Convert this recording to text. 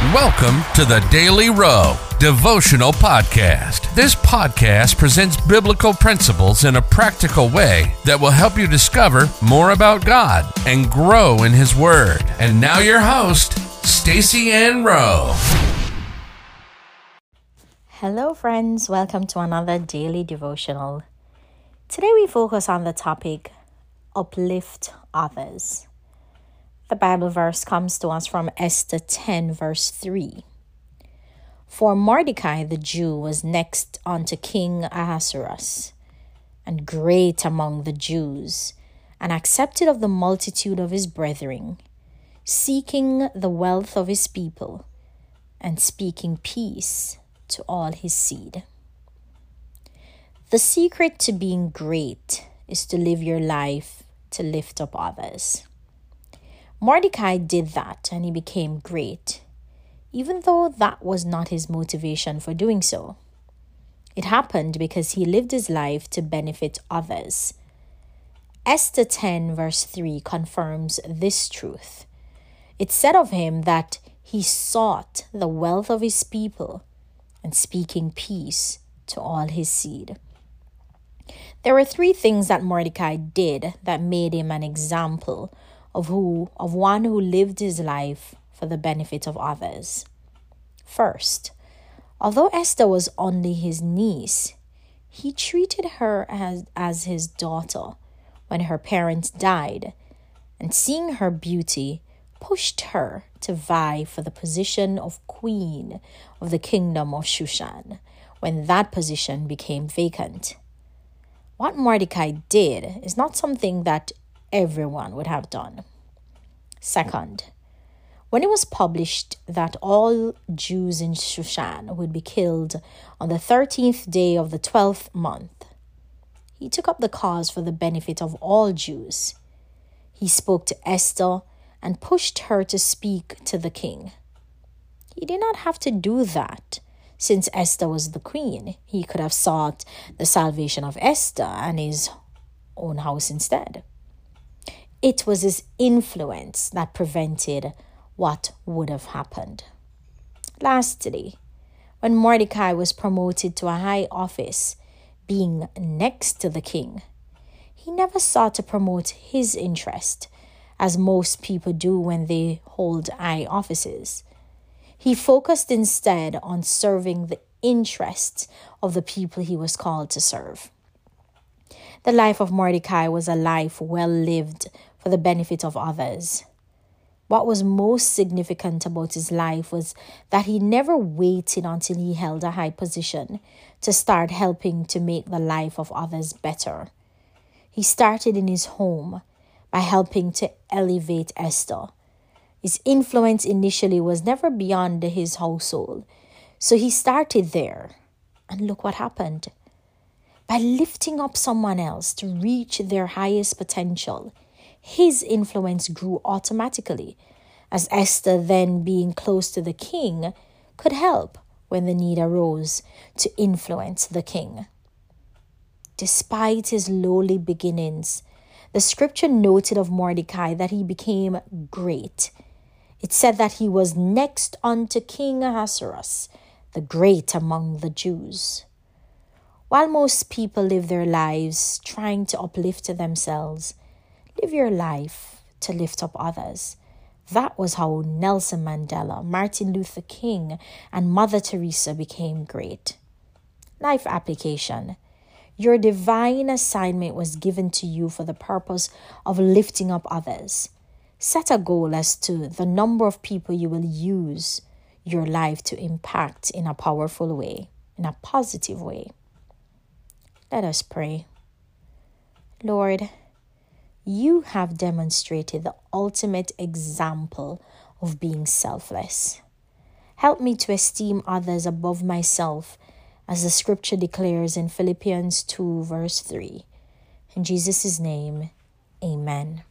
Welcome to the Daily Row Devotional Podcast. This podcast presents biblical principles in a practical way that will help you discover more about God and grow in His Word. And now, your host, Stacy Ann Rowe. Hello, friends. Welcome to another daily devotional. Today, we focus on the topic uplift others. The Bible verse comes to us from Esther 10, verse 3. For Mordecai the Jew was next unto King Ahasuerus, and great among the Jews, and accepted of the multitude of his brethren, seeking the wealth of his people, and speaking peace to all his seed. The secret to being great is to live your life to lift up others. Mordecai did that and he became great, even though that was not his motivation for doing so. It happened because he lived his life to benefit others. Esther 10, verse 3 confirms this truth. It said of him that he sought the wealth of his people and speaking peace to all his seed. There were three things that Mordecai did that made him an example of who of one who lived his life for the benefit of others. First, although Esther was only his niece, he treated her as, as his daughter when her parents died, and seeing her beauty, pushed her to vie for the position of queen of the kingdom of Shushan when that position became vacant. What Mordecai did is not something that everyone would have done. Second, when it was published that all Jews in Shushan would be killed on the 13th day of the 12th month, he took up the cause for the benefit of all Jews. He spoke to Esther and pushed her to speak to the king. He did not have to do that. Since Esther was the queen, he could have sought the salvation of Esther and his own house instead. It was his influence that prevented what would have happened. Lastly, when Mordecai was promoted to a high office, being next to the king, he never sought to promote his interest, as most people do when they hold high offices. He focused instead on serving the interests of the people he was called to serve. The life of Mordecai was a life well lived for the benefit of others. What was most significant about his life was that he never waited until he held a high position to start helping to make the life of others better. He started in his home by helping to elevate Esther. His influence initially was never beyond his household, so he started there. And look what happened. By lifting up someone else to reach their highest potential, his influence grew automatically, as Esther, then being close to the king, could help when the need arose to influence the king. Despite his lowly beginnings, the scripture noted of Mordecai that he became great. It said that he was next unto King Ahasuerus, the great among the Jews. While most people live their lives trying to uplift themselves, Live your life to lift up others. That was how Nelson Mandela, Martin Luther King, and Mother Teresa became great. Life application. Your divine assignment was given to you for the purpose of lifting up others. Set a goal as to the number of people you will use your life to impact in a powerful way, in a positive way. Let us pray. Lord, you have demonstrated the ultimate example of being selfless. Help me to esteem others above myself, as the scripture declares in Philippians 2, verse 3. In Jesus' name, amen.